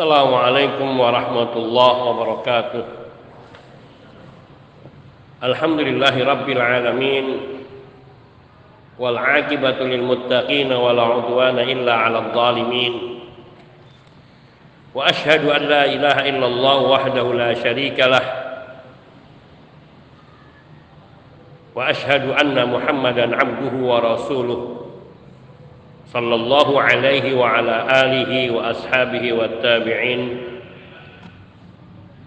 Assalamualaikum warahmatullahi wabarakatuh. Alhamdulillahi rabbil alamin. Wal aqibatu lil muttaqina wal illa ala zalimin Wa ashadu an la ilaha illallah wahdahu la sharika lah. Wa ashadu anna muhammadan abduhu wa rasuluh. صلى الله عليه وعلى آله وأصحابه والتابعين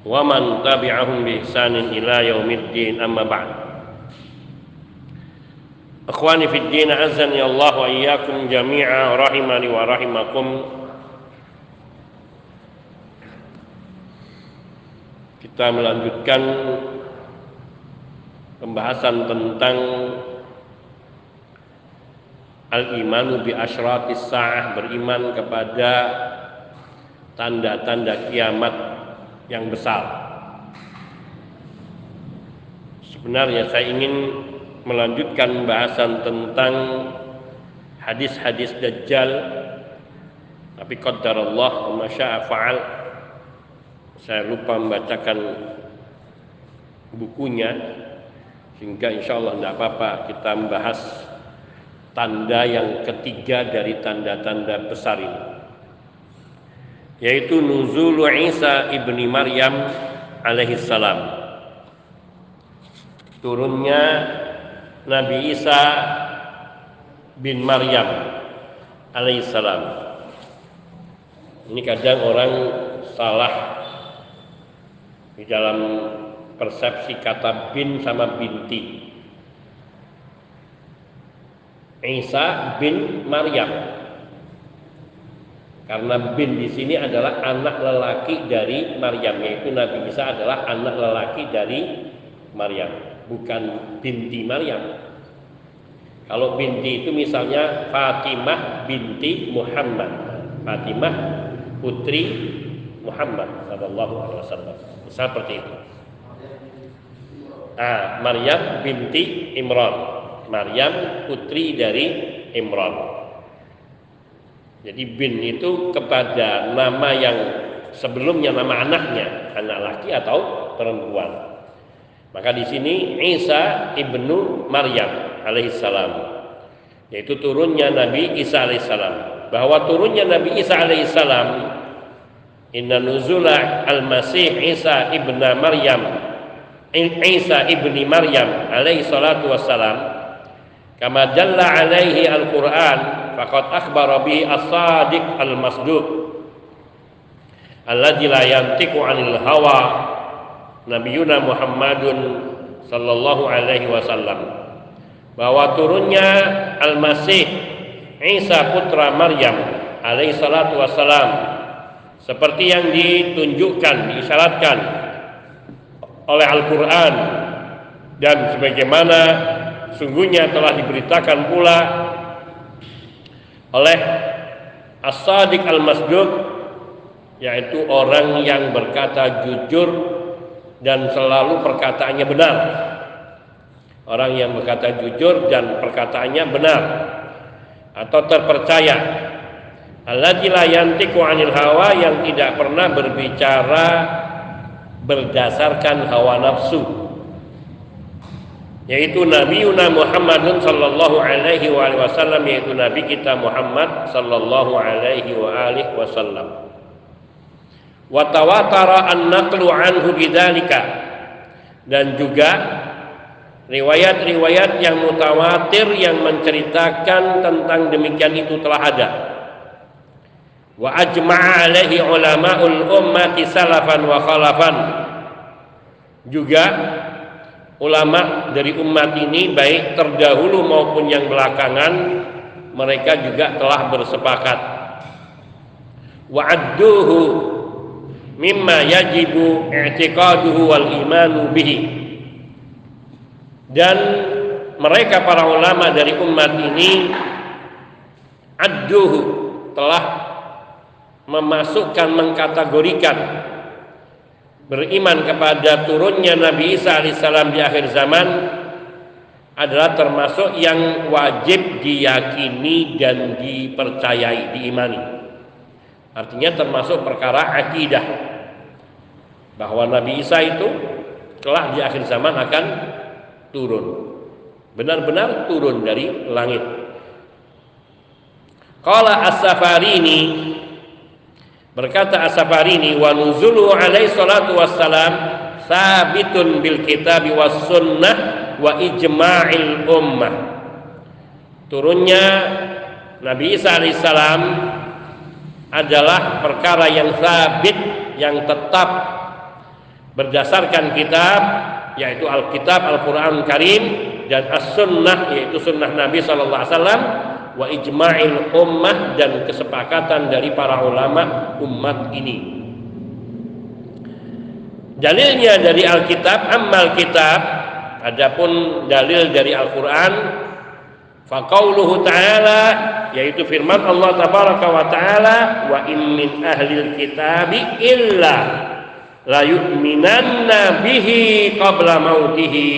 ومن تبعهم بإحسان إلى يوم الدين أما بعد أخواني في الدين أعزني الله وإياكم جميعا رحمني ورحمكم kita melanjutkan pembahasan tentang al-imanu bi asyratis sa'ah beriman kepada tanda-tanda kiamat yang besar. Sebenarnya saya ingin melanjutkan pembahasan tentang hadis-hadis dajjal tapi qaddarallah wa fa'al saya lupa membacakan bukunya sehingga insya Allah tidak apa-apa kita membahas tanda yang ketiga dari tanda-tanda besar ini yaitu nuzul Isa ibni Maryam alaihi salam. Turunnya Nabi Isa bin Maryam alaihi salam. Ini kadang orang salah di dalam persepsi kata bin sama binti Isa bin Maryam. Karena bin di sini adalah anak lelaki dari Maryam, yaitu Nabi Isa adalah anak lelaki dari Maryam, bukan binti Maryam. Kalau binti itu misalnya Fatimah binti Muhammad, Fatimah putri Muhammad Sallallahu Alaihi Wasallam, seperti itu. Ah, Maryam binti Imran. Maryam putri dari Imran. Jadi bin itu kepada nama yang sebelumnya nama anaknya, anak laki atau perempuan. Maka di sini Isa ibnu Maryam alaihissalam, yaitu turunnya Nabi Isa alaihissalam. Bahwa turunnya Nabi Isa alaihissalam, Inna nuzula al-Masih Isa ibnu Maryam Isa ibni Maryam alaihi salatu wassalam kama dalla alaihi al-Quran faqad akhbara bihi as-sadiq al-masduq alladzi la yantiqu 'anil hawa nabiyuna Muhammadun sallallahu alaihi wasallam. Bahwa turunnya al-Masih Isa putra Maryam alaihi salatu wassalam seperti yang ditunjukkan diisyaratkan oleh Al-Quran dan sebagaimana sungguhnya telah diberitakan pula oleh As-Sadiq Al-Masduq yaitu orang yang berkata jujur dan selalu perkataannya benar. Orang yang berkata jujur dan perkataannya benar atau terpercaya. Alladzi la yantiqu 'anil hawa yang tidak pernah berbicara berdasarkan hawa nafsu yaitu Nabi Yuna Muhammadun sallallahu alaihi wasallam yaitu Nabi kita Muhammad sallallahu alaihi wa alihi wasallam. Wa tawatara an-naqlu anhu bidzalika dan juga riwayat-riwayat yang mutawatir yang menceritakan tentang demikian itu telah ada. Wa ajma'a alaihi ulama'ul ummati salafan wa khalafan. Juga ulama dari umat ini baik terdahulu maupun yang belakangan mereka juga telah bersepakat. Wa'adduhu mimma yajibu i'tiqaduhu wal imanu bihi. Dan mereka para ulama dari umat ini adduhu telah memasukkan mengkategorikan beriman kepada turunnya Nabi Isa alaihissalam di akhir zaman adalah termasuk yang wajib diyakini dan dipercayai, diimani. Artinya termasuk perkara akidah bahwa Nabi Isa itu kelak di akhir zaman akan turun. Benar-benar turun dari langit. Qala As-Safarini berkata As-Safarini wa nuzulu alaihi salatu wassalam sabitun bil kitabi was sunnah wa ijma'il ummah. Turunnya Nabi Isa alaihissalam adalah perkara yang sabit yang tetap berdasarkan kitab yaitu Alkitab Al-Qur'an Karim dan As-Sunnah yaitu sunnah Nabi sallallahu alaihi wasallam wa ijma'il ummah dan kesepakatan dari para ulama umat ini. Dalilnya dari Alkitab, amal kitab, adapun dalil dari Al-Qur'an Faqauluhu ta'ala yaitu firman Allah tabaraka wa ta'ala wa in min ahlil kitabi illa la yu'minanna bihi qabla mautihi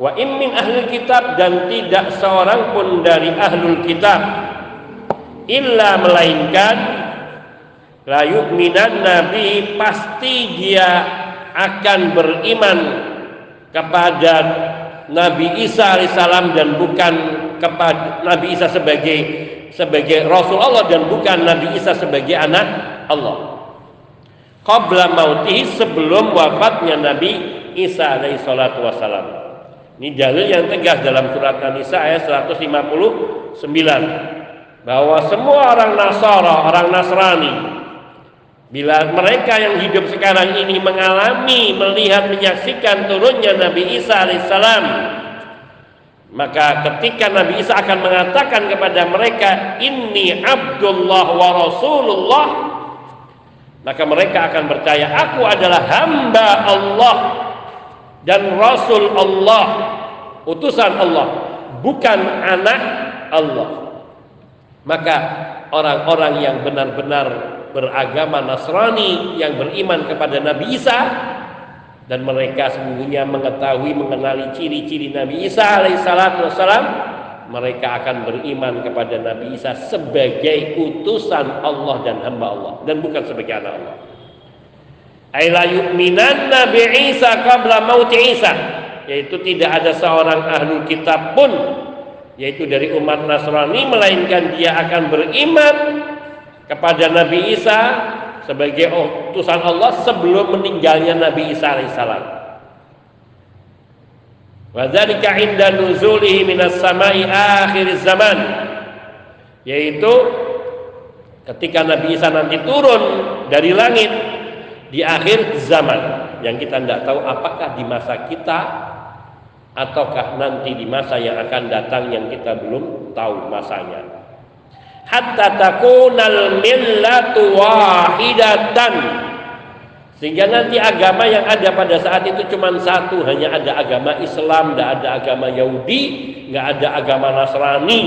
wa in min ahlil kitab dan tidak seorang pun dari ahlul kitab illa melainkan la yu'minanna bihi pasti dia akan beriman kepada Nabi Isa alaihissalam dan bukan kepada Nabi Isa sebagai sebagai Rasul Allah dan bukan Nabi Isa sebagai anak Allah. Qabla mautihi sebelum wafatnya Nabi Isa wassalam. Ini dalil yang tegas dalam surat An-Nisa ayat 159 bahwa semua orang Nasara, orang Nasrani Bila mereka yang hidup sekarang ini mengalami, melihat, menyaksikan turunnya Nabi Isa alaihissalam, maka ketika Nabi Isa akan mengatakan kepada mereka, Ini Abdullah wa Rasulullah, maka mereka akan percaya, Aku adalah hamba Allah dan Rasul Allah, utusan Allah, bukan anak Allah. Maka orang-orang yang benar-benar beragama Nasrani yang beriman kepada Nabi Isa dan mereka sesungguhnya mengetahui mengenali ciri-ciri Nabi Isa alaihissalatu wassalam mereka akan beriman kepada Nabi Isa sebagai utusan Allah dan hamba Allah dan bukan sebagai anak Allah. Aila yu'minan Nabi Isa qabla mauti Isa yaitu tidak ada seorang ahli kitab pun yaitu dari umat Nasrani melainkan dia akan beriman kepada Nabi Isa sebagai utusan Allah sebelum meninggalnya Nabi Isa alaihissalam. Wadzalika inda nuzulihi minas samai akhir zaman yaitu ketika Nabi Isa nanti turun dari langit di akhir zaman yang kita tidak tahu apakah di masa kita ataukah nanti di masa yang akan datang yang kita belum tahu masanya. Hatta takunal millatu wahidatan. Sehingga nanti agama yang ada pada saat itu cuma satu hanya ada agama Islam tidak ada agama Yahudi nggak ada agama Nasrani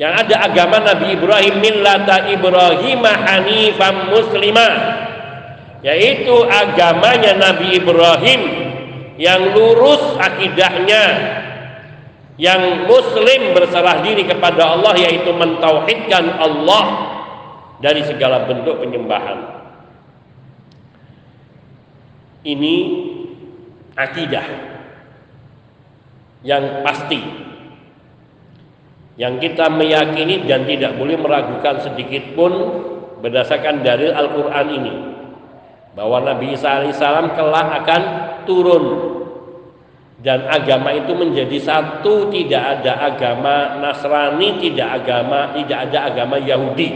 yang ada agama Nabi Ibrahim millata Ibrahim hanifam muslimah yaitu agamanya Nabi Ibrahim yang lurus akidahnya yang muslim berserah diri kepada Allah yaitu mentauhidkan Allah dari segala bentuk penyembahan. Ini akidah yang pasti yang kita meyakini dan tidak boleh meragukan sedikit pun berdasarkan dalil Al-Qur'an ini bahwa Nabi Isa alaihissalam kelak akan turun. Dan agama itu menjadi satu tidak ada agama Nasrani tidak agama tidak ada agama Yahudi.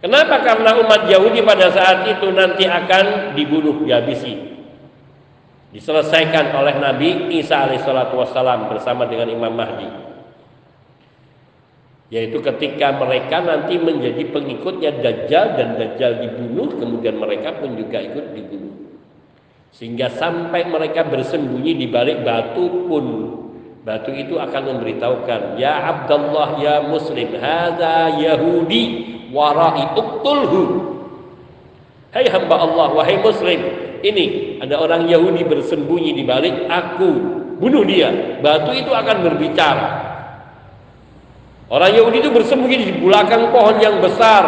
Kenapa? Karena umat Yahudi pada saat itu nanti akan dibunuh dihabisi. Diselesaikan oleh Nabi Isa alaihissalatu wassalam bersama dengan Imam Mahdi yaitu ketika mereka nanti menjadi pengikutnya Dajjal dan Dajjal dibunuh kemudian mereka pun juga ikut dibunuh. Sehingga sampai mereka bersembunyi di balik batu pun batu itu akan memberitahukan ya Abdullah ya muslim hadza yahudi warai uktulhu hai hamba Allah wahai muslim ini ada orang Yahudi bersembunyi di balik aku bunuh dia. Batu itu akan berbicara Orang Yahudi itu bersembunyi di belakang pohon yang besar.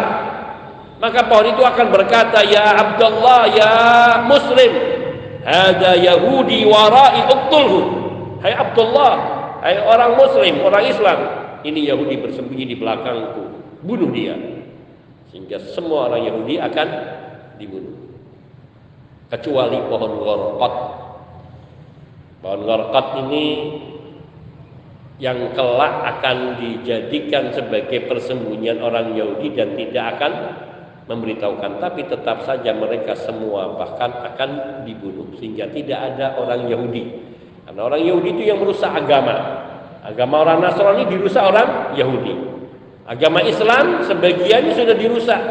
Maka pohon itu akan berkata, "Ya Abdullah, ya Muslim, ada Yahudi warai uqtulhu." Hai Abdullah, hai orang Muslim, orang Islam, ini Yahudi bersembunyi di belakangku. Bunuh dia. Sehingga semua orang Yahudi akan dibunuh. Kecuali pohon gorkot. Pohon gorkot ini yang kelak akan dijadikan sebagai persembunyian orang Yahudi dan tidak akan memberitahukan. Tapi tetap saja mereka semua bahkan akan dibunuh sehingga tidak ada orang Yahudi. Karena orang Yahudi itu yang merusak agama. Agama orang Nasrani dirusak orang Yahudi. Agama Islam sebagiannya sudah dirusak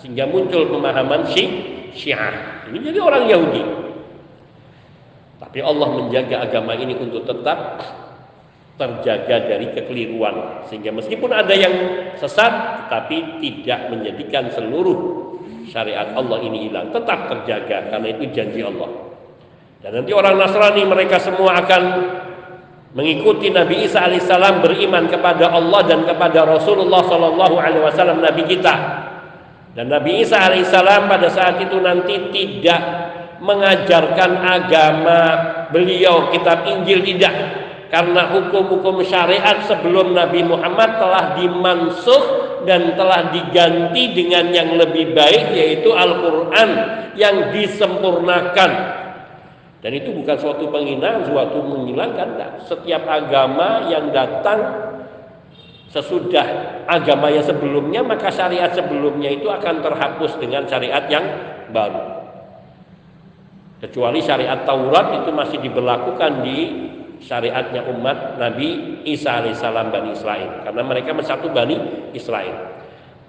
sehingga muncul pemahaman Syiah. Ini jadi orang Yahudi. Tapi Allah menjaga agama ini untuk tetap terjaga dari kekeliruan. Sehingga meskipun ada yang sesat tetapi tidak menjadikan seluruh syariat Allah ini hilang. Tetap terjaga karena itu janji Allah. Dan nanti orang Nasrani mereka semua akan mengikuti Nabi Isa alaihissalam beriman kepada Allah dan kepada Rasulullah Shallallahu alaihi wasallam Nabi kita. Dan Nabi Isa alaihissalam pada saat itu nanti tidak mengajarkan agama beliau kitab Injil tidak karena hukum-hukum syariat sebelum Nabi Muhammad telah dimansuh dan telah diganti dengan yang lebih baik yaitu Al-Qur'an yang disempurnakan. Dan itu bukan suatu penghinaan, suatu menghilangkan. Nah, setiap agama yang datang sesudah agama yang sebelumnya maka syariat sebelumnya itu akan terhapus dengan syariat yang baru. Kecuali syariat Taurat itu masih diberlakukan di syariatnya umat Nabi Isa alaihissalam Bani Israel. Karena mereka satu Bani Israel.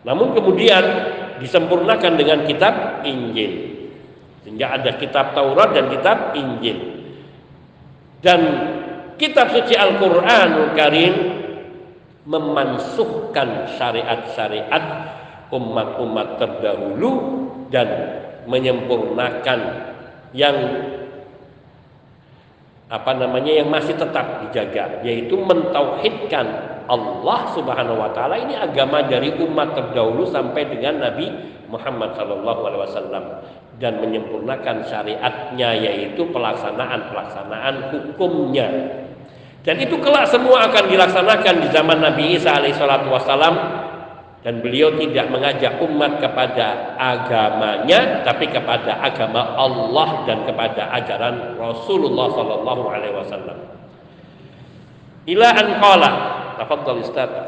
Namun kemudian disempurnakan dengan kitab Injil. Sehingga ada kitab Taurat dan kitab Injil. Dan kitab suci Al-Quran Karim memansuhkan syariat-syariat umat-umat terdahulu dan menyempurnakan yang apa namanya yang masih tetap dijaga yaitu mentauhidkan Allah Subhanahu wa taala ini agama dari umat terdahulu sampai dengan Nabi Muhammad sallallahu alaihi wasallam dan menyempurnakan syariatnya yaitu pelaksanaan-pelaksanaan hukumnya. Dan itu kelak semua akan dilaksanakan di zaman Nabi Isa alaihissalatu wassalam dan beliau tidak mengajak umat kepada agamanya tapi kepada agama Allah dan kepada ajaran Rasulullah sallallahu alaihi wasallam. Ila an qala, tafadhal Ustaz.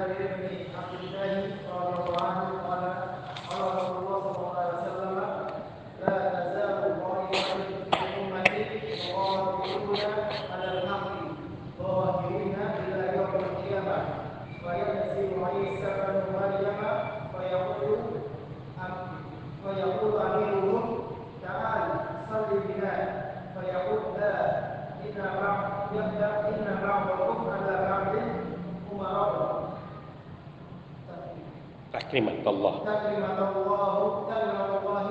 كلمة الله. كلمة الله كلمة الله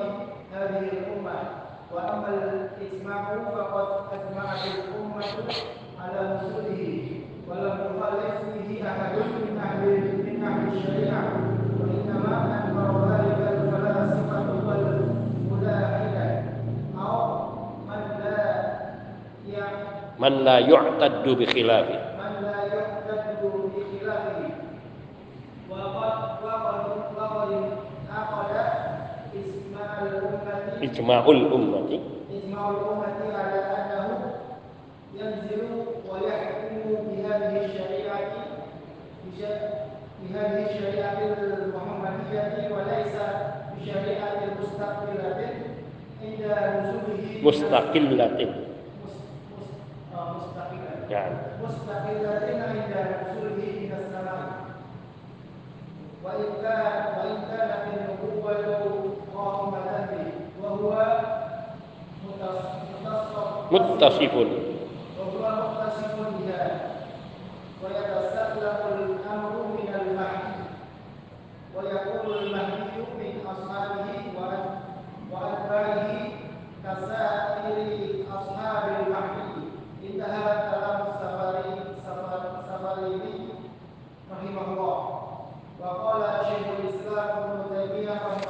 هذه الأمة. وأما الإجماع فقد أجمعت الأمة على نزوله ولم يخالف فيه أحد من أهل من أهل الشريعة. وإنما أنكر ذلك الفلاسفة والملاحدة. أو من لا من لا يعتد بخلافه. إجماع الأمة. إجماع الأمة على أنه ينزل ويحكم بهذه الشريعة بهذه الشريعة المحمدية وليس بشريعة مستقلة عند نزوله. مستقلة. مستقلة. يعني. مستقلة عند نزوله إلى السماء. وإن كان وإن كان النبوة قائمة وهو متصف بها. ويتسلم الأمر من المهدي ويقول المهدي من أصحابه وأت- وأتباعه كسائر أصحاب المهدي انتهى كلام السفري سفر سفريني رحمه الله. وقال شيخ الإسلام ابن تيمية رحمه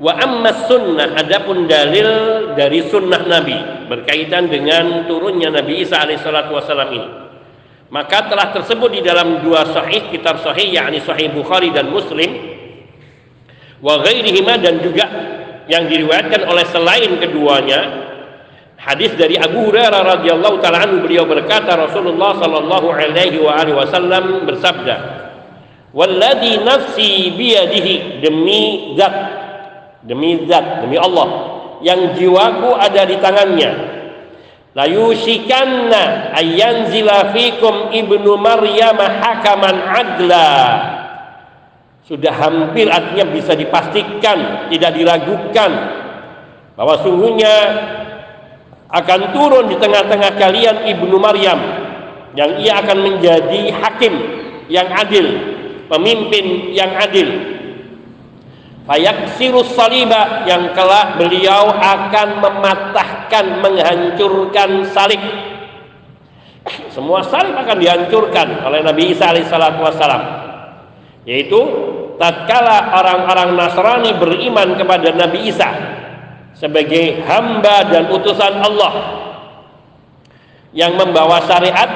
wa amma sunnah adapun dalil dari sunnah Nabi berkaitan dengan turunnya Nabi Isa alaihissalatu wassalam ini. Maka telah tersebut di dalam dua sahih kitab sahih yakni sahih Bukhari dan Muslim wa ghairihima dan juga yang diriwayatkan oleh selain keduanya. Hadis dari Abu Hurairah radhiyallahu taala anhu beliau berkata Rasulullah sallallahu alaihi wa alihi wasallam bersabda Walladhi nafsi biyadihi demi zat demi zat demi Allah. Yang jiwaku ada di tangannya. La yushikanna ayanzila fikum ibnu maryam hakaman adla. Sudah hampir artinya bisa dipastikan tidak diragukan bahwa sungguhnya akan turun di tengah-tengah kalian ibnu Maryam yang ia akan menjadi hakim yang adil pemimpin yang adil fayaksirus saliba yang kelak beliau akan mematahkan menghancurkan salib semua salib akan dihancurkan oleh Nabi Isa alaihissalatu wassalam yaitu tatkala orang-orang Nasrani beriman kepada Nabi Isa sebagai hamba dan utusan Allah yang membawa syariat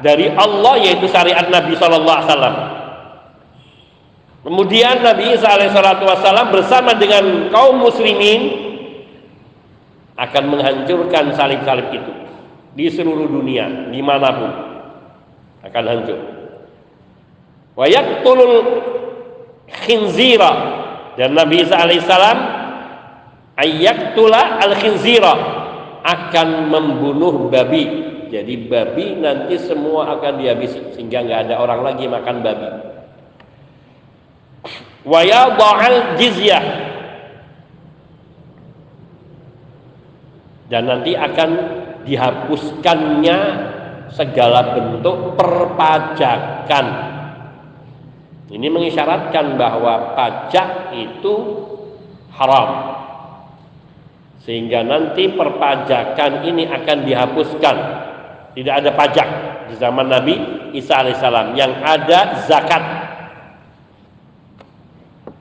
dari Allah yaitu syariat Nabi Shallallahu Alaihi Wasallam. Kemudian Nabi Isa alaihissalatu wassalam bersama dengan kaum muslimin akan menghancurkan salib-salib itu di seluruh dunia, di mana pun akan hancur. Wayaktulul khinzira dan Nabi Isa alaihissalam ayaktula al khinzira akan membunuh babi. Jadi babi nanti semua akan dihabisi sehingga nggak ada orang lagi makan babi wa yadha'al jizyah. Dan nanti akan dihapuskannya segala bentuk perpajakan. Ini mengisyaratkan bahwa pajak itu haram. Sehingga nanti perpajakan ini akan dihapuskan. Tidak ada pajak di zaman Nabi Isa alaihissalam. Yang ada zakat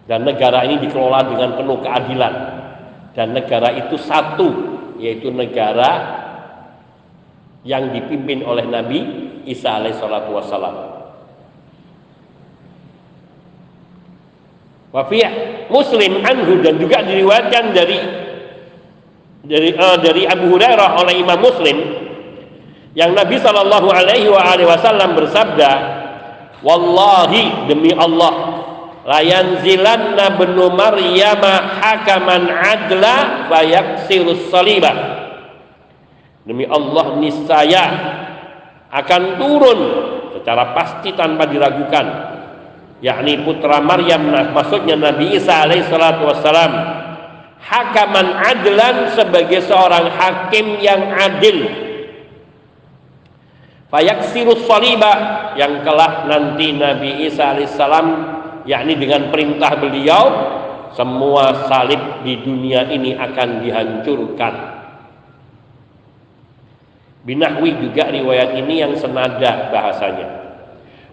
dan negara ini dikelola dengan penuh keadilan. Dan negara itu satu yaitu negara yang dipimpin oleh Nabi Isa alaihissalatu wassalam. Wafiyah Muslim anhu dan juga diriwayatkan dari dari uh, dari Abu Hurairah oleh Imam Muslim yang Nabi Shallallahu Alaihi Wasallam bersabda, Wallahi demi Allah layanzilanna benu Maryam hakaman adla fayaksirus saliba. Demi Allah niscaya akan turun secara pasti tanpa diragukan. Yakni putra Maryam nah, maksudnya Nabi Isa alaihissalatu wassalam. Hakaman adlan sebagai seorang hakim yang adil. Fayaksirus saliba yang kelak nanti Nabi Isa alaihissalam yakni dengan perintah beliau semua salib di dunia ini akan dihancurkan. Binahwi juga riwayat ini yang senada bahasanya.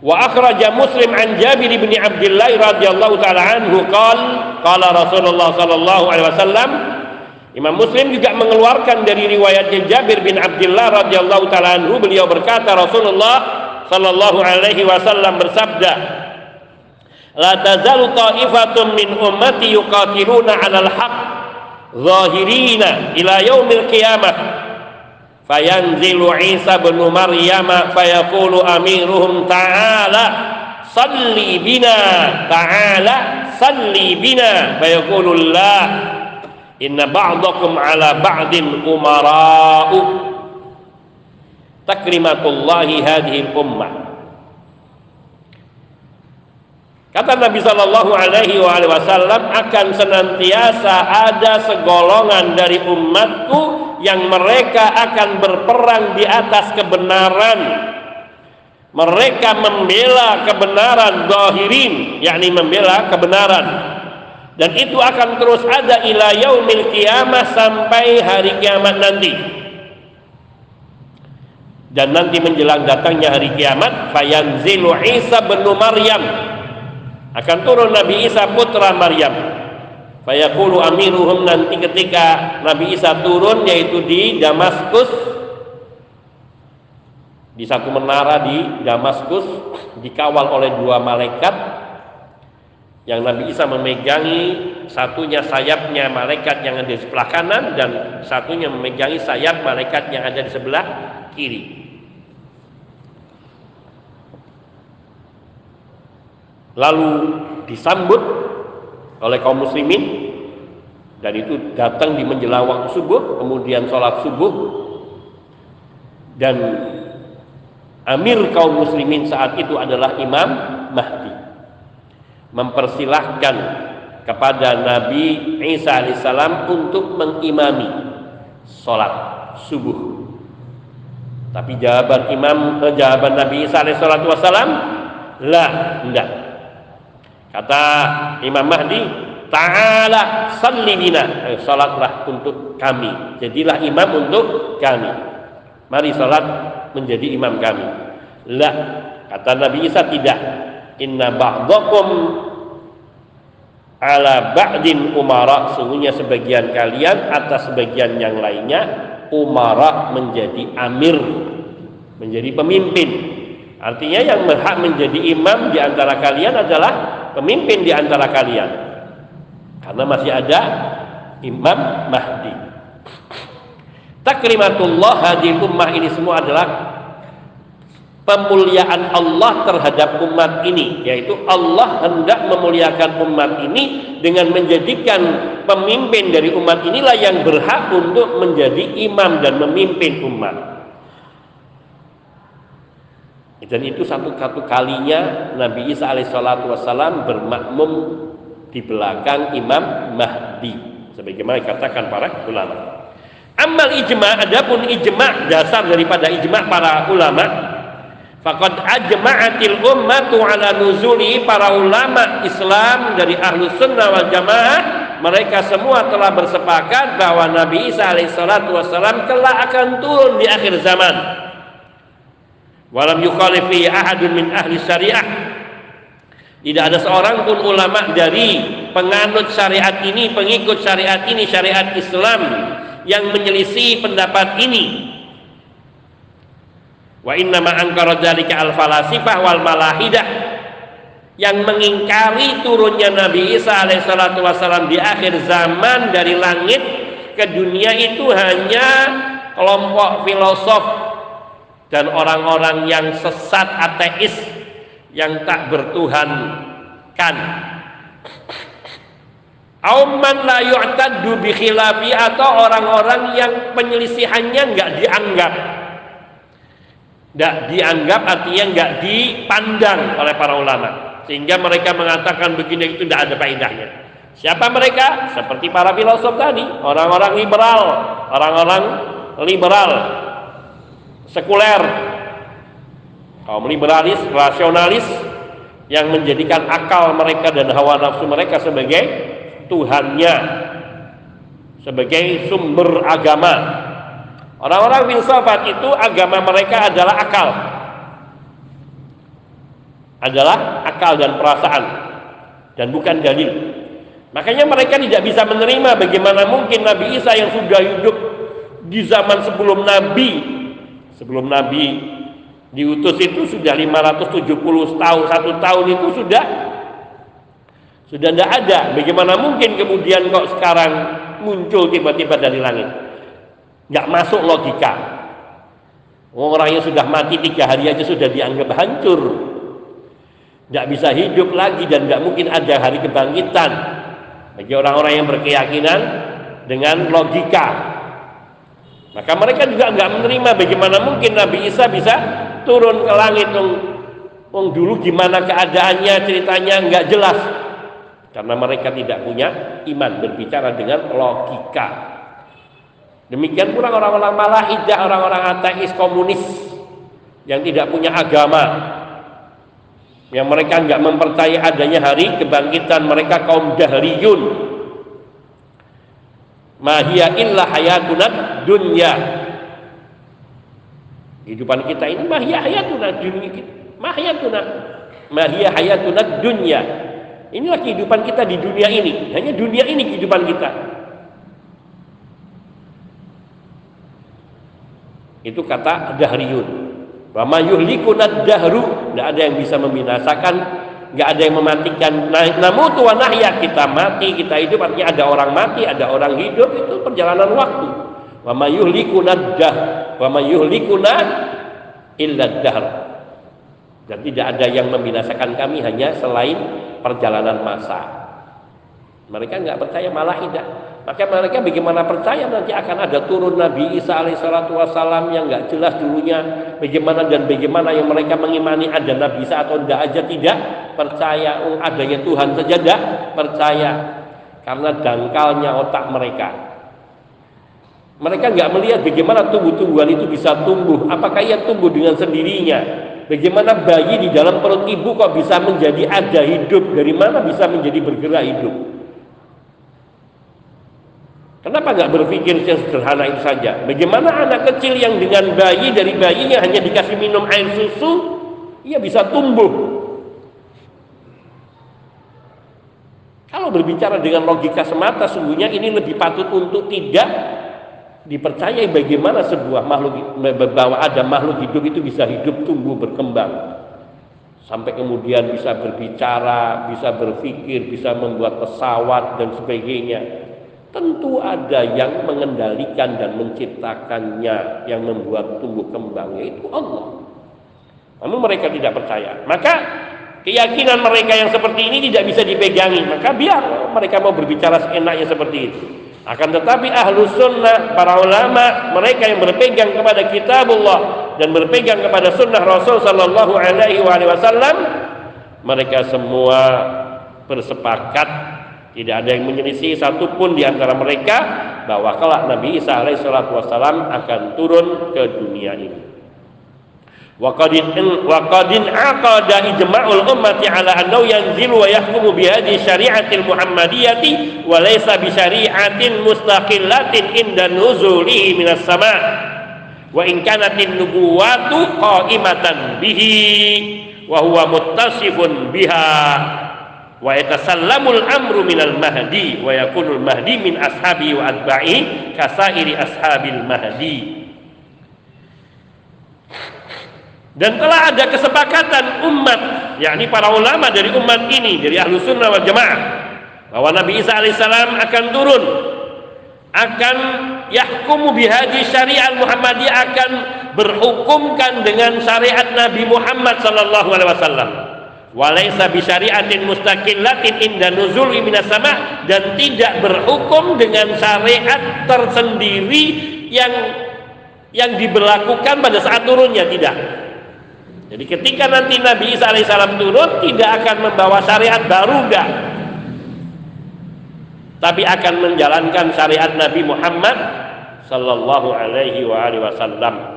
Wa akhraja muslim an jabir bin abdullah radhiyallahu taala anhu qal qala rasulullah sallallahu alaihi wasallam Imam Muslim juga mengeluarkan dari riwayatnya Jabir bin Abdullah radhiyallahu taala anhu beliau berkata Rasulullah sallallahu alaihi wasallam bersabda La tazalu ta'ifatun min ummati yuqatiluna 'alal haqq zahirina ila yaumil qiyamah fayanzilu Isa bin Maryam fayaqulu amiruhum ta'ala salli bina ta'ala salli bina fayaqulu la inna ba'dakum ala ba'din umara'u takrimatullahi hadhihi ummah Kata Nabi Shallallahu Alaihi Wasallam akan senantiasa ada segolongan dari umatku yang mereka akan berperang di atas kebenaran. Mereka membela kebenaran zahirin, yakni membela kebenaran. Dan itu akan terus ada ila yaumil kiamah sampai hari kiamat nanti. Dan nanti menjelang datangnya hari kiamat, fayanzilu Isa bin Maryam akan turun Nabi Isa putra Maryam. Fayaqulu amiruhum nanti ketika Nabi Isa turun yaitu di Damaskus di satu menara di Damaskus dikawal oleh dua malaikat yang Nabi Isa memegangi. Satunya sayapnya malaikat yang ada di sebelah kanan dan satunya memegangi sayap malaikat yang ada di sebelah kiri lalu disambut oleh kaum muslimin. Dan itu datang di menjelang waktu subuh kemudian sholat subuh. Dan amir kaum muslimin saat itu adalah Imam Mahdi. Mempersilahkan kepada Nabi Isa alaihissalam untuk mengimami sholat subuh. Tapi jawaban Imam eh, jawaban Nabi Isa alaihissalam lah enggak Kata Imam Mahdi, Ta'ala salli bina. salatlah untuk kami. Jadilah imam untuk kami. Mari salat menjadi imam kami. La, kata Nabi Isa tidak. Inna ba'dakum ala ba'din umara. Sungguhnya sebagian kalian atas sebagian yang lainnya umara menjadi amir, menjadi pemimpin. Artinya yang berhak menjadi imam di antara kalian adalah pemimpin di antara kalian. Karena masih ada Imam Mahdi. Takrimatullah hadir ummah ini semua adalah pemuliaan Allah terhadap umat ini yaitu Allah hendak memuliakan umat ini dengan menjadikan pemimpin dari umat inilah yang berhak untuk menjadi imam dan memimpin umat dan itu satu satu kalinya Nabi Isa alaihissalatu wassalam bermakmum di belakang Imam Mahdi. Sebagaimana dikatakan para ulama. Amal ijma adapun ijma dasar daripada ijma para ulama faqad ajma'atil ummatu ala nuzuli para ulama Islam dari ahlu sunnah wal jamaah mereka semua telah bersepakat bahwa Nabi Isa alaihissalatu wassalam kelak akan turun di akhir zaman walam yukhalifi ahadun min ahli syariah tidak ada seorang pun ulama dari penganut syariat ini, pengikut syariat ini, syariat Islam yang menyelisih pendapat ini. Wa inna ma ankara dzalika al falasifah wal malahidah yang mengingkari turunnya Nabi Isa alaihissalatu wassalam di akhir zaman dari langit ke dunia itu hanya kelompok filosof dan orang-orang yang sesat ateis yang tak bertuhan kan Auman la yu'taddu bi khilafi atau orang-orang yang penyelisihannya enggak dianggap. Enggak dianggap artinya enggak dipandang oleh para ulama. Sehingga mereka mengatakan begini itu tidak ada faedahnya. Siapa mereka? Seperti para filosof tadi, orang-orang liberal, orang-orang liberal sekuler, kaum liberalis, rasionalis yang menjadikan akal mereka dan hawa nafsu mereka sebagai Tuhannya, sebagai sumber agama. Orang-orang filsafat itu agama mereka adalah akal. Adalah akal dan perasaan dan bukan dalil. Makanya mereka tidak bisa menerima bagaimana mungkin Nabi Isa yang sudah hidup di zaman sebelum Nabi, sebelum Nabi diutus itu sudah 570 tahun, satu tahun itu sudah sudah tidak ada. Bagaimana mungkin kemudian kok sekarang muncul tiba-tiba dari langit? Nggak masuk logika. Orang yang sudah mati tiga hari aja sudah dianggap hancur. Nggak bisa hidup lagi dan nggak mungkin ada hari kebangkitan. Bagi orang-orang yang berkeyakinan dengan logika. Maka mereka juga nggak menerima bagaimana mungkin Nabi Isa bisa turun ke langit. Wong dulu gimana keadaannya ceritanya nggak jelas karena mereka tidak punya iman berbicara dengan logika. Demikian pula orang-orang malahidah, orang-orang ateis komunis yang tidak punya agama, yang mereka nggak mempercayai adanya hari kebangkitan mereka kaum dahriyun. Mahia illa hayatunat dunya. Kehidupan kita ini mahia hayatunat dunya. Mahiyatuna. Mahia hayatunat dunya Inilah kehidupan kita di dunia ini. Hanya dunia ini kehidupan kita. Itu kata dahriyun. Wa ma yuhlikuna dahru, tidak ada yang bisa membinasakan, nggak ada yang mematikan. Nah, namun wa nahya kita mati, kita hidup artinya ada orang mati, ada orang hidup itu perjalanan waktu. Wa ma yuhlikuna dah, wa ma yuhlikuna illa dahr. Dan tidak ada yang membinasakan kami hanya selain perjalanan masa. Mereka nggak percaya malah tidak. Maka mereka bagaimana percaya nanti akan ada turun Nabi Isa alaihissalatu wassalam yang nggak jelas dulunya bagaimana dan bagaimana yang mereka mengimani ada Nabi Isa atau tidak aja tidak percaya oh, adanya Tuhan saja tidak percaya karena dangkalnya otak mereka. Mereka nggak melihat bagaimana tumbuh-tumbuhan itu bisa tumbuh. Apakah ia tumbuh dengan sendirinya? Bagaimana bayi di dalam perut ibu kok bisa menjadi ada hidup? Dari mana bisa menjadi bergerak hidup? Kenapa nggak berpikir sederhana itu saja? Bagaimana anak kecil yang dengan bayi dari bayinya hanya dikasih minum air susu, ia bisa tumbuh? Kalau berbicara dengan logika semata, sungguhnya ini lebih patut untuk tidak dipercayai bagaimana sebuah makhluk bahwa ada makhluk hidup itu bisa hidup tumbuh berkembang sampai kemudian bisa berbicara, bisa berpikir, bisa membuat pesawat dan sebagainya. Tentu ada yang mengendalikan dan menciptakannya yang membuat tumbuh kembang yaitu Allah. Namun mereka tidak percaya. Maka keyakinan mereka yang seperti ini tidak bisa dipegangi. Maka biar mereka mau berbicara seenaknya seperti itu. Akan tetapi ahlu sunnah, para ulama, mereka yang berpegang kepada kitabullah dan berpegang kepada sunnah Rasul Sallallahu Alaihi Wasallam, mereka semua bersepakat tidak ada yang menyelisih satupun di antara mereka bahwa kelak Nabi Isa alaihissalatu wassalam akan turun ke dunia ini. Waqadin waqadin aqada ijma'ul ummati ala annahu yanzilu wa yahkumu bi hadhihi syari'atil muhammadiyati wa laysa bi syari'atin mustaqillatin inda nuzulihi minas sama' wa in kanatin nubuwatu qa'imatan bihi wa huwa muttasifun biha wa yatasallamul amru minal mahdi wa yakunul mahdi min ashabi wa atba'i kasairi ashabil mahdi. Dan telah ada kesepakatan umat yakni para ulama dari umat ini dari ahlu sunnah wal jamaah bahwa Nabi Isa alaihissalam akan turun akan yahkumu bihadi syariat Muhammadi akan berhukumkan dengan syariat Nabi Muhammad sallallahu alaihi wasallam. Walaysa bi syariatin mustaqillatin inda nuzul minas sama dan tidak berhukum dengan syariat tersendiri yang yang diberlakukan pada saat turunnya tidak jadi ketika nanti Nabi Isa alaihissalam turun tidak akan membawa syariat baru enggak. Tapi akan menjalankan syariat Nabi Muhammad sallallahu alaihi wa alihi wasallam.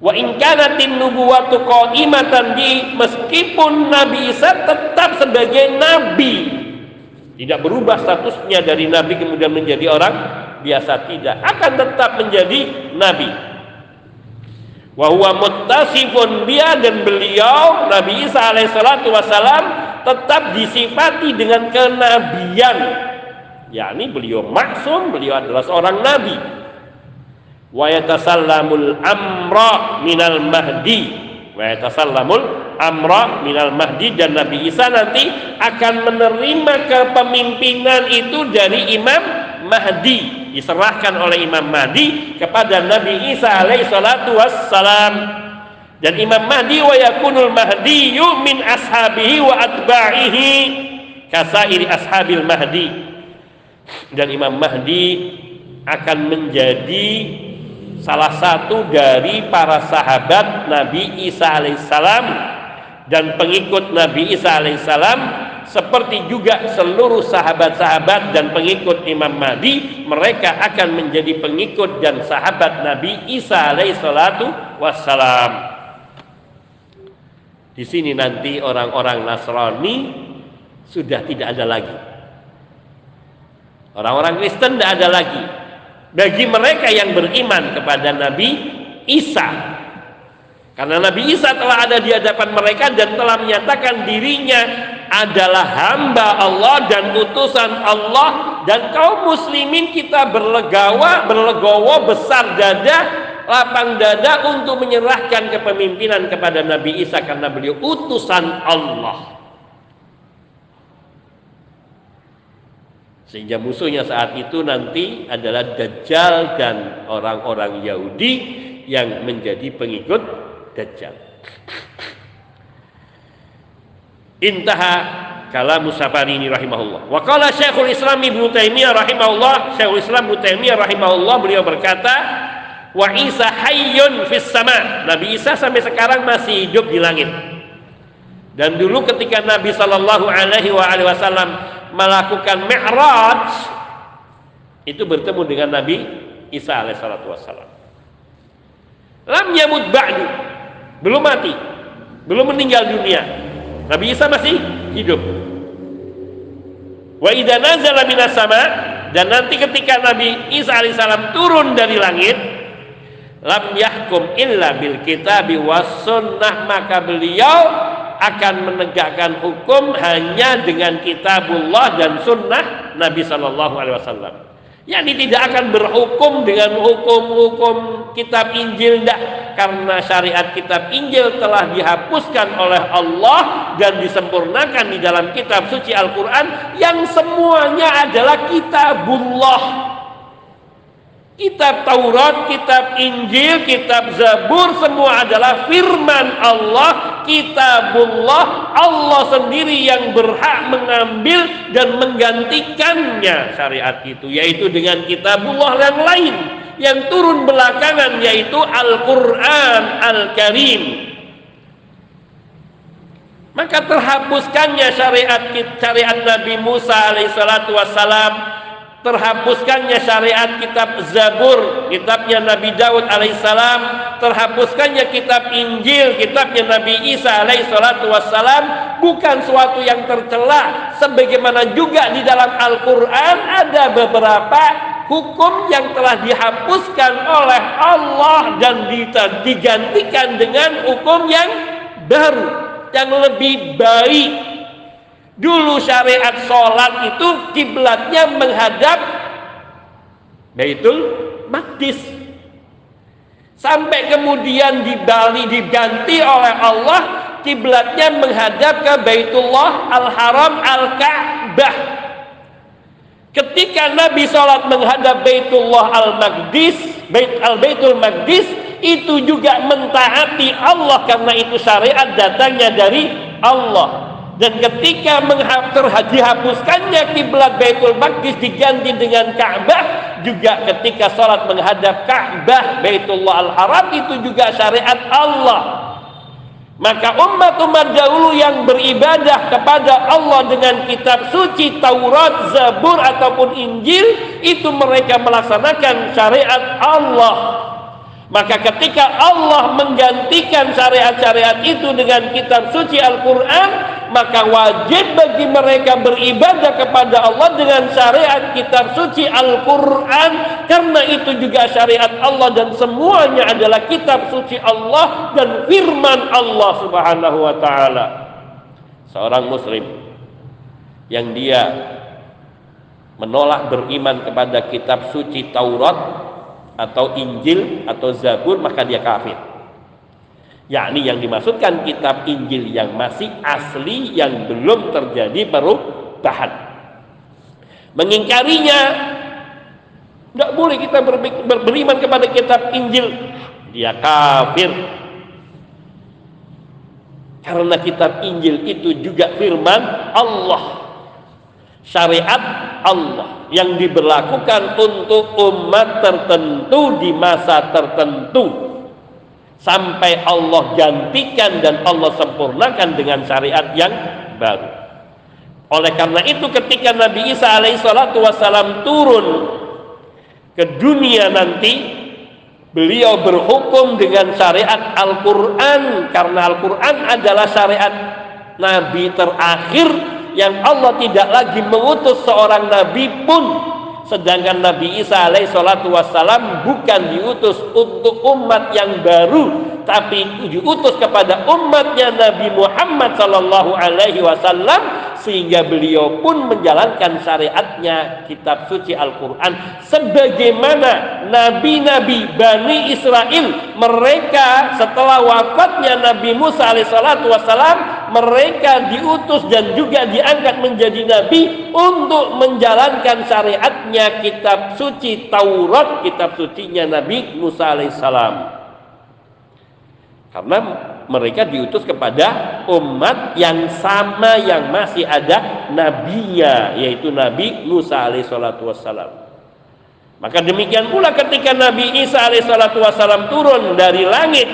Wa in kanatin nubuwatu qa'imatan di meskipun Nabi Isa tetap sebagai nabi. Tidak berubah statusnya dari nabi kemudian menjadi orang biasa. Tidak, akan tetap menjadi nabi. Wa huwa muttasifun biya dan beliau Nabi Isa alaihissalatu wassalam tetap disifati dengan kenabian. Yakni beliau maksum beliau adalah seorang nabi wa yatasallamul amra minal mahdi. Wa yatasallamul amra minal mahdi. Dan Nabi Isa nanti akan menerima kepemimpinan itu dari Imam Mahdi. Diserahkan oleh Imam Mahdi kepada Nabi Isa alaihi salatu wassalam. Dan Imam Mahdi wa yakunul Mahdi min ashabihi wa atba'ihi. Kasairi ashabil Mahdi. Dan Imam Mahdi akan menjadi salah satu dari para sahabat Nabi Isa alaihissalam. Dan pengikut Nabi Isa alaihissalam seperti juga seluruh sahabat-sahabat dan pengikut Imam Mahdi mereka akan menjadi pengikut dan sahabat Nabi Isa alaihissalatu wassalam. Di sini nanti orang-orang Nasrani sudah tidak ada lagi. Orang-orang Kristen tidak ada lagi bagi mereka yang beriman kepada Nabi Isa. Karena Nabi Isa telah ada di hadapan mereka dan telah menyatakan dirinya adalah hamba Allah dan utusan Allah. Dan kaum muslimin kita berlegawa berlegowo besar dada lapang dada untuk menyerahkan kepemimpinan kepada Nabi Isa karena beliau utusan Allah Sehingga musuhnya saat itu nanti adalah Dajjal dan orang-orang Yahudi yang menjadi pengikut Dajjal. Intaha kalam Musafari ini rahimahullah. Wa qala Syekhul Islam Ibnu Taimiyah rahimahullah, Syekhul Islam Ibnu Taimiyah rahimahullah beliau berkata, "Wa Isa hayyun fis sama." Nabi Isa sampai sekarang masih hidup di langit. Dan dulu ketika Nabi Shallallahu alaihi wasallam melakukan mi'raj itu bertemu dengan Nabi Isa alaihissalatu wassalam. Lam yamut ba'du. Belum mati. Belum meninggal dunia. Nabi Isa masih hidup. Wa idza nazala minas sama dan nanti ketika Nabi Isa alaihissalam turun dari langit lam yahkum illa bil kitabi was sunnah maka beliau akan menegakkan hukum hanya dengan kitabullah dan sunnah Nabi Shallallahu Alaihi Wasallam. Yani tidak akan berhukum dengan hukum-hukum kitab Injil dah karena syariat kitab Injil telah dihapuskan oleh Allah dan disempurnakan di dalam kitab suci Al-Qur'an yang semuanya adalah kitabullah Kitab Taurat, kitab Injil, kitab Zabur semua adalah firman Allah, kitabullah. Allah sendiri yang berhak mengambil dan menggantikannya syariat itu yaitu dengan kitabullah yang lain yang turun belakangan yaitu Al-Qur'an Al-Karim. Maka terhapuskannya syariat syariat Nabi Musa alaihissalatu wassalam terhapuskannya syariat kitab Zabur, kitabnya Nabi Daud alaihissalam, terhapuskannya kitab Injil, kitabnya Nabi Isa alaihissalatu wassalam, bukan suatu yang tercela. Sebagaimana juga di dalam Al-Quran ada beberapa hukum yang telah dihapuskan oleh Allah dan digantikan dengan hukum yang baru, yang lebih baik Dulu syariat sholat itu kiblatnya menghadap Baitul Maqdis. Sampai kemudian di Bali diganti oleh Allah kiblatnya menghadap ke Baitullah Al-Haram Al-Ka'bah. Ketika Nabi sholat menghadap Baitullah Al-Maqdis, Bait Al-Baitul Maqdis itu juga mentaati Allah karena itu syariat datangnya dari Allah dan ketika dihapuskannya kiblat Baitul Maqdis diganti dengan Ka'bah juga ketika sholat menghadap Ka'bah Baitullah Al-Haram itu juga syariat Allah. Maka umat-umat dahulu yang beribadah kepada Allah dengan kitab suci Taurat, Zabur ataupun Injil itu mereka melaksanakan syariat Allah. Maka ketika Allah menggantikan syariat-syariat itu dengan kitab suci Al-Quran maka wajib bagi mereka beribadah kepada Allah dengan syariat kitab suci Al-Quran karena itu juga syariat Allah dan semuanya adalah kitab suci Allah dan firman Allah subhanahu wa ta'ala seorang muslim yang dia menolak beriman kepada kitab suci Taurat atau Injil atau Zabur maka dia kafir. Yakni yang dimaksudkan kitab Injil yang masih asli yang belum terjadi perubahan. Mengingkarinya tidak boleh kita beriman kepada kitab Injil. Dia kafir. Karena kitab Injil itu juga firman Allah syariat Allah yang diberlakukan untuk umat tertentu di masa tertentu sampai Allah gantikan dan Allah sempurnakan dengan syariat yang baru. Oleh karena itu ketika Nabi Isa alaihissalatu wassalam turun ke dunia nanti beliau berhukum dengan syariat Al-Quran karena Al-Quran adalah syariat Nabi terakhir yang Allah tidak lagi mengutus seorang nabi pun sedangkan Nabi Isa alaihissalatu wassalam bukan diutus untuk umat yang baru tapi diutus kepada umatnya Nabi Muhammad sallallahu alaihi wasallam sehingga beliau pun menjalankan syariatnya kitab suci Al-Qur'an. Sebagaimana nabi-nabi Bani Israel mereka setelah wafatnya Nabi Musa alaihissalatu wassalam mereka diutus dan juga diangkat menjadi nabi untuk menjalankan syariatnya kitab suci Taurat, kitab sucinya Nabi Musa alaihissalam. Karena mereka diutus kepada umat yang sama yang masih ada nabinya yaitu Nabi Musa alaihissalatu wassalam. Maka demikian pula ketika Nabi Isa alaihissalatu wassalam turun dari langit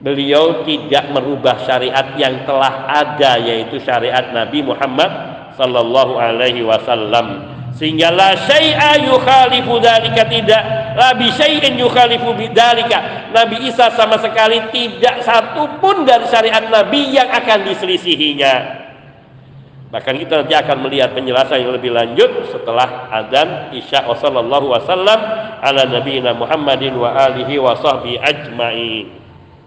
beliau tidak merubah syariat yang telah ada yaitu syariat Nabi Muhammad sallallahu alaihi wasallam. Sehingga la syai'a yukhalifu dzalika tidak. La bi syai'in yukhalifu bidzalika Nabi Isa sama sekali tidak satu pun dari syariat Nabi yang akan diselisihinya. Bahkan kita nanti akan melihat penjelasan yang lebih lanjut setelah azan Isya sallallahu wasallam ala nabiyina Muhammadin wa alihi wa sahbihi ajma'in